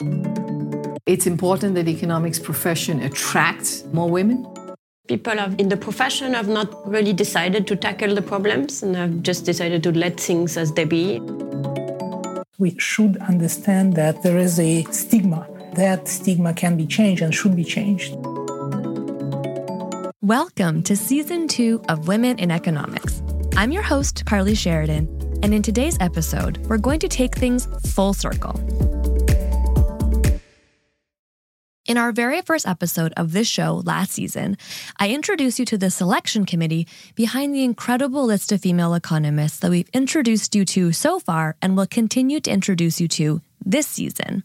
It's important that the economics profession attracts more women. People in the profession have not really decided to tackle the problems and have just decided to let things as they be. We should understand that there is a stigma. That stigma can be changed and should be changed. Welcome to season two of Women in Economics. I'm your host, Carly Sheridan, and in today's episode, we're going to take things full circle. In our very first episode of this show last season, I introduced you to the selection committee behind the incredible list of female economists that we've introduced you to so far and will continue to introduce you to this season.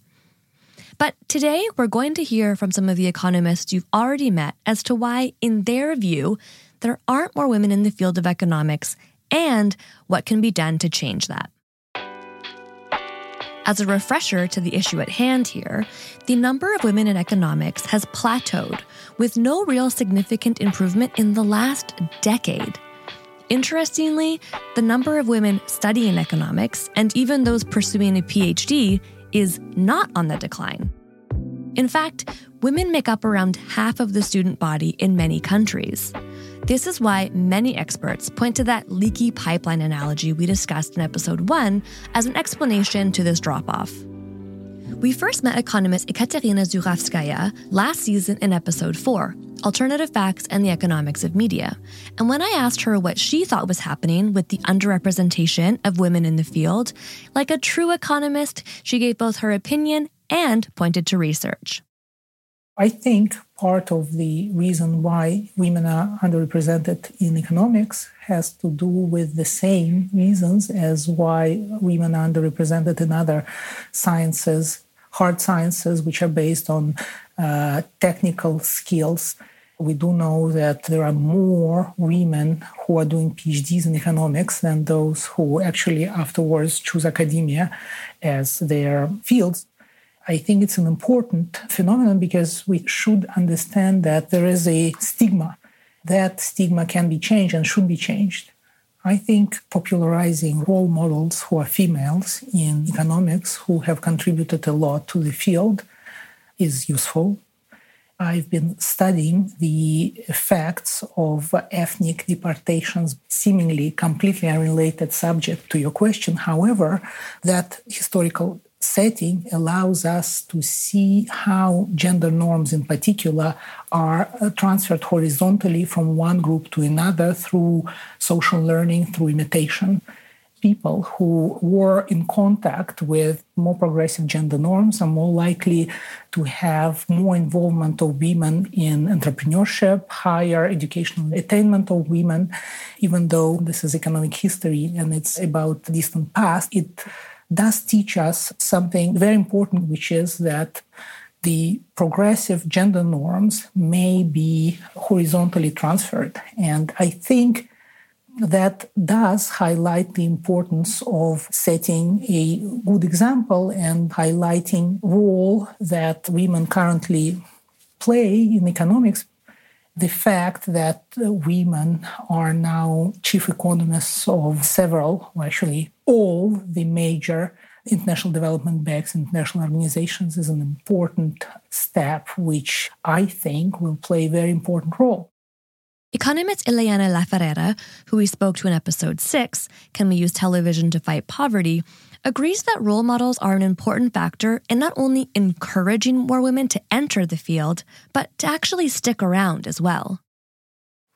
But today, we're going to hear from some of the economists you've already met as to why, in their view, there aren't more women in the field of economics and what can be done to change that. As a refresher to the issue at hand here, the number of women in economics has plateaued, with no real significant improvement in the last decade. Interestingly, the number of women studying economics, and even those pursuing a PhD, is not on the decline. In fact, women make up around half of the student body in many countries. This is why many experts point to that leaky pipeline analogy we discussed in episode one as an explanation to this drop off. We first met economist Ekaterina Zhuravskaya last season in episode 4, Alternative Facts and the Economics of Media. And when I asked her what she thought was happening with the underrepresentation of women in the field, like a true economist, she gave both her opinion and pointed to research. I think part of the reason why women are underrepresented in economics has to do with the same reasons as why women are underrepresented in other sciences, hard sciences, which are based on uh, technical skills. We do know that there are more women who are doing PhDs in economics than those who actually afterwards choose academia as their fields. I think it's an important phenomenon because we should understand that there is a stigma. That stigma can be changed and should be changed. I think popularizing role models who are females in economics who have contributed a lot to the field is useful. I've been studying the effects of ethnic deportations, seemingly completely unrelated subject to your question. However, that historical setting allows us to see how gender norms in particular are uh, transferred horizontally from one group to another through social learning, through imitation. People who were in contact with more progressive gender norms are more likely to have more involvement of women in entrepreneurship, higher educational attainment of women, even though this is economic history and it's about distant past. It does teach us something very important, which is that the progressive gender norms may be horizontally transferred. And I think that does highlight the importance of setting a good example and highlighting role that women currently play in economics the fact that women are now chief economists of several, well, actually all the major international development banks, and international organizations is an important step, which I think will play a very important role. Economist Eliana La Ferrara, who we spoke to in episode 6, Can We Use Television to Fight Poverty, agrees that role models are an important factor in not only encouraging more women to enter the field, but to actually stick around as well.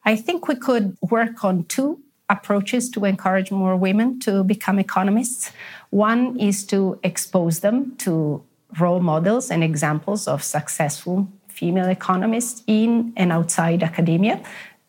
I think we could work on two approaches to encourage more women to become economists. One is to expose them to role models and examples of successful female economists in and outside academia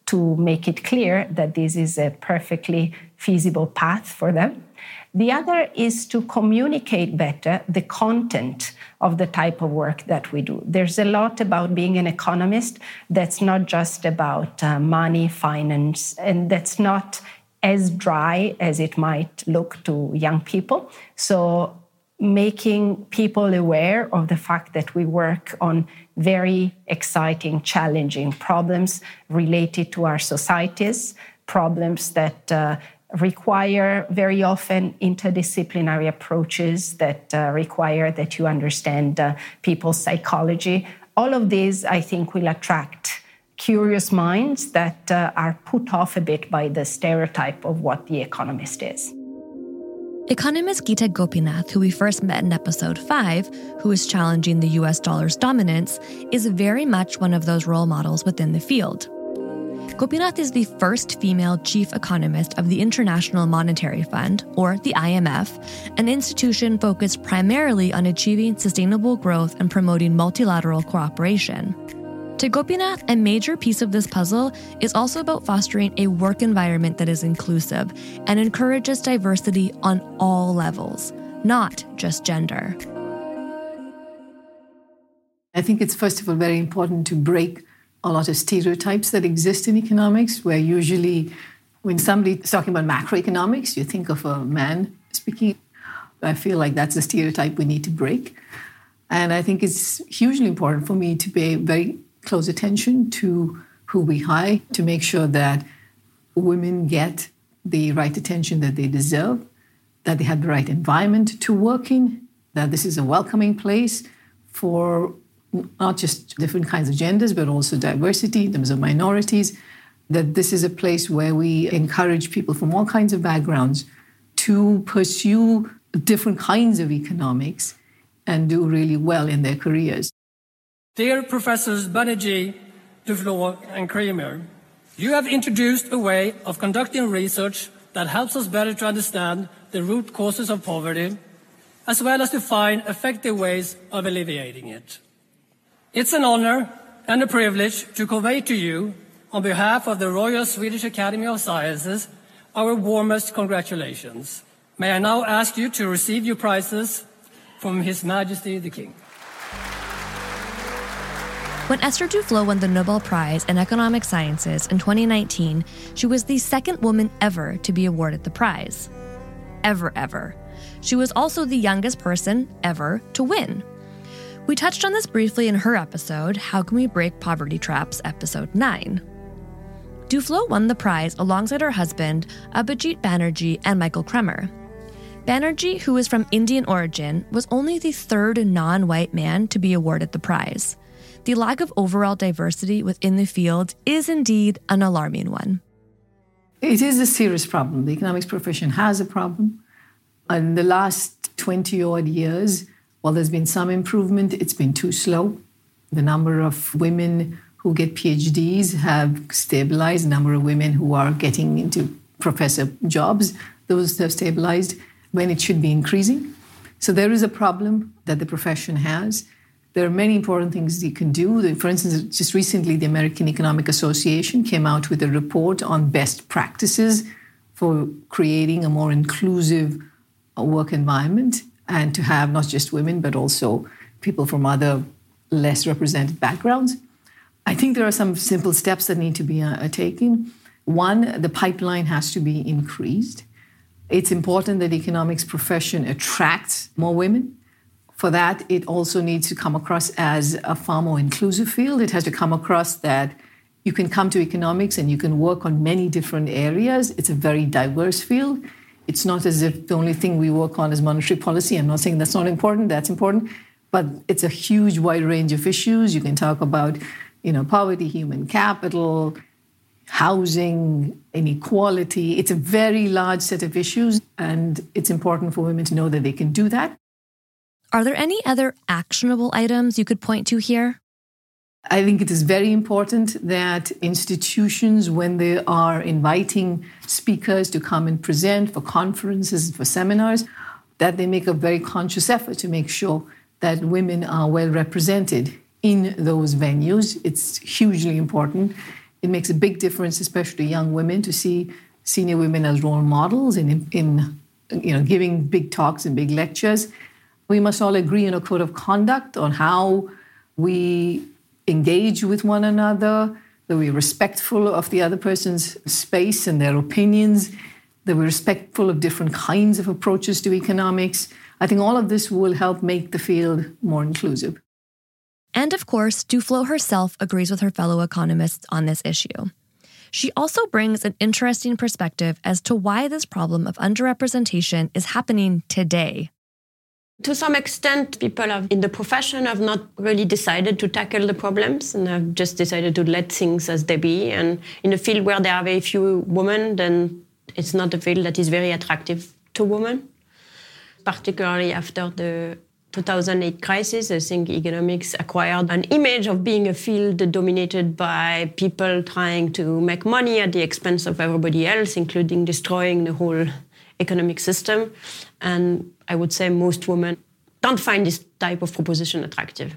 to make it clear that this is a perfectly feasible path for them. The other is to communicate better the content of the type of work that we do. There's a lot about being an economist that's not just about uh, money, finance, and that's not as dry as it might look to young people. So, making people aware of the fact that we work on very exciting, challenging problems related to our societies, problems that uh, require very often interdisciplinary approaches that uh, require that you understand uh, people's psychology. All of these, I think, will attract curious minds that uh, are put off a bit by the stereotype of what the economist is. Economist Gita Gopinath, who we first met in episode 5, who is challenging the US dollar's dominance, is very much one of those role models within the field. Gopinath is the first female chief economist of the International Monetary Fund, or the IMF, an institution focused primarily on achieving sustainable growth and promoting multilateral cooperation. To Gopinath, a major piece of this puzzle is also about fostering a work environment that is inclusive and encourages diversity on all levels, not just gender. I think it's first of all very important to break a lot of stereotypes that exist in economics, where usually when somebody is talking about macroeconomics, you think of a man speaking. I feel like that's a stereotype we need to break. And I think it's hugely important for me to pay very close attention to who we hire to make sure that women get the right attention that they deserve, that they have the right environment to work in, that this is a welcoming place for not just different kinds of genders, but also diversity in terms of minorities, that this is a place where we encourage people from all kinds of backgrounds to pursue different kinds of economics and do really well in their careers. Dear Professors Banerjee, Duflo, and Kremer, you have introduced a way of conducting research that helps us better to understand the root causes of poverty, as well as to find effective ways of alleviating it. It's an honor and a privilege to convey to you, on behalf of the Royal Swedish Academy of Sciences, our warmest congratulations. May I now ask you to receive your prizes from His Majesty the King. When Esther Duflo won the Nobel Prize in Economic Sciences in 2019, she was the second woman ever to be awarded the prize. Ever, ever. She was also the youngest person ever to win. We touched on this briefly in her episode, How Can We Break Poverty Traps, episode 9. Duflo won the prize alongside her husband, Abhijit Banerjee and Michael Kremer. Banerjee, who is from Indian origin, was only the third non white man to be awarded the prize. The lack of overall diversity within the field is indeed an alarming one. It is a serious problem. The economics profession has a problem. In the last 20 odd years, while there's been some improvement, it's been too slow. The number of women who get PhDs have stabilized. The number of women who are getting into professor jobs, those have stabilized when it should be increasing. So there is a problem that the profession has. There are many important things you can do. For instance, just recently, the American Economic Association came out with a report on best practices for creating a more inclusive work environment and to have not just women, but also people from other less represented backgrounds. I think there are some simple steps that need to be uh, taken. One, the pipeline has to be increased. It's important that the economics profession attracts more women. For that, it also needs to come across as a far more inclusive field. It has to come across that you can come to economics and you can work on many different areas. It's a very diverse field. It's not as if the only thing we work on is monetary policy. I'm not saying that's not important, that's important, but it's a huge wide range of issues. You can talk about, you know, poverty, human capital, housing, inequality. It's a very large set of issues, and it's important for women to know that they can do that. Are there any other actionable items you could point to here? I think it is very important that institutions, when they are inviting speakers to come and present for conferences, for seminars, that they make a very conscious effort to make sure that women are well represented in those venues. It's hugely important. It makes a big difference, especially young women, to see senior women as role models in, in you know, giving big talks and big lectures. We must all agree on a code of conduct on how we engage with one another, that we're respectful of the other person's space and their opinions, that we're respectful of different kinds of approaches to economics. I think all of this will help make the field more inclusive. And of course, Duflo herself agrees with her fellow economists on this issue. She also brings an interesting perspective as to why this problem of underrepresentation is happening today. To some extent, people have, in the profession have not really decided to tackle the problems and have just decided to let things as they be. And in a field where there are very few women, then it's not a field that is very attractive to women. Particularly after the 2008 crisis, I think economics acquired an image of being a field dominated by people trying to make money at the expense of everybody else, including destroying the whole economic system. And I would say most women don't find this type of proposition attractive.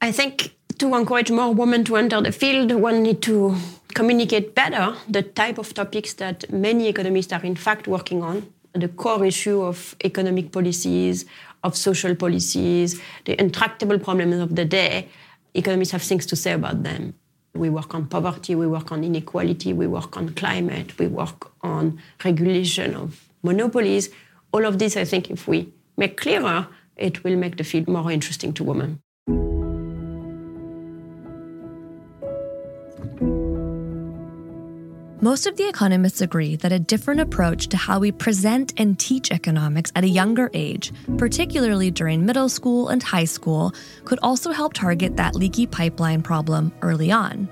I think to encourage more women to enter the field, one need to communicate better the type of topics that many economists are in fact working on, the core issue of economic policies, of social policies, the intractable problems of the day. Economists have things to say about them. We work on poverty, we work on inequality, we work on climate, we work on regulation of monopolies. All of this, I think, if we make clearer, it will make the field more interesting to women. Most of the economists agree that a different approach to how we present and teach economics at a younger age, particularly during middle school and high school, could also help target that leaky pipeline problem early on.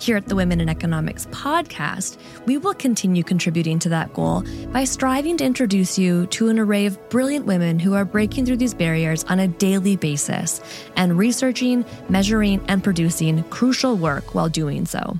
Here at the Women in Economics podcast, we will continue contributing to that goal by striving to introduce you to an array of brilliant women who are breaking through these barriers on a daily basis and researching, measuring, and producing crucial work while doing so.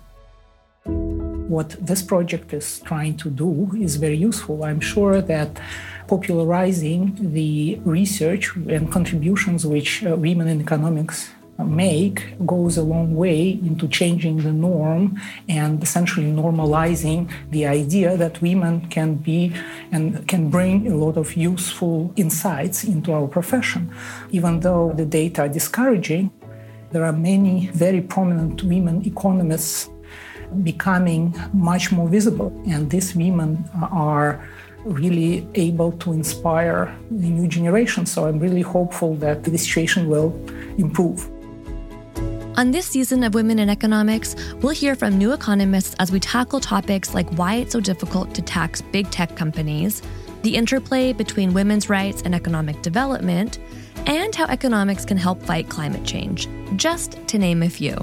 What this project is trying to do is very useful. I'm sure that popularizing the research and contributions which uh, women in economics make goes a long way into changing the norm and essentially normalizing the idea that women can be and can bring a lot of useful insights into our profession. Even though the data are discouraging, there are many very prominent women economists becoming much more visible, and these women are really able to inspire the new generation. So I'm really hopeful that the situation will improve. On this season of Women in Economics, we'll hear from new economists as we tackle topics like why it's so difficult to tax big tech companies, the interplay between women's rights and economic development, and how economics can help fight climate change, just to name a few.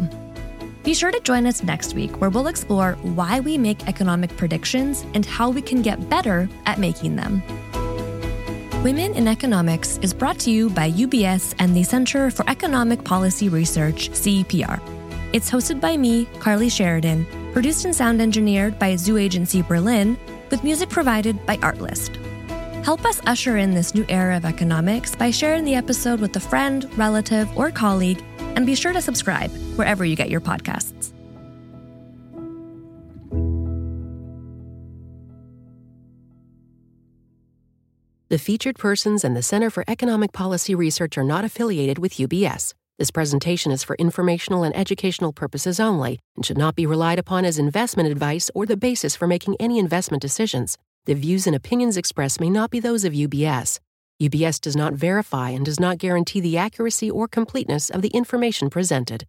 Be sure to join us next week where we'll explore why we make economic predictions and how we can get better at making them. Women in Economics is brought to you by UBS and the Center for Economic Policy Research, CEPR. It's hosted by me, Carly Sheridan, produced and sound engineered by Zoo Agency Berlin, with music provided by Artlist. Help us usher in this new era of economics by sharing the episode with a friend, relative, or colleague, and be sure to subscribe wherever you get your podcasts. The featured persons and the Center for Economic Policy Research are not affiliated with UBS. This presentation is for informational and educational purposes only and should not be relied upon as investment advice or the basis for making any investment decisions. The views and opinions expressed may not be those of UBS. UBS does not verify and does not guarantee the accuracy or completeness of the information presented.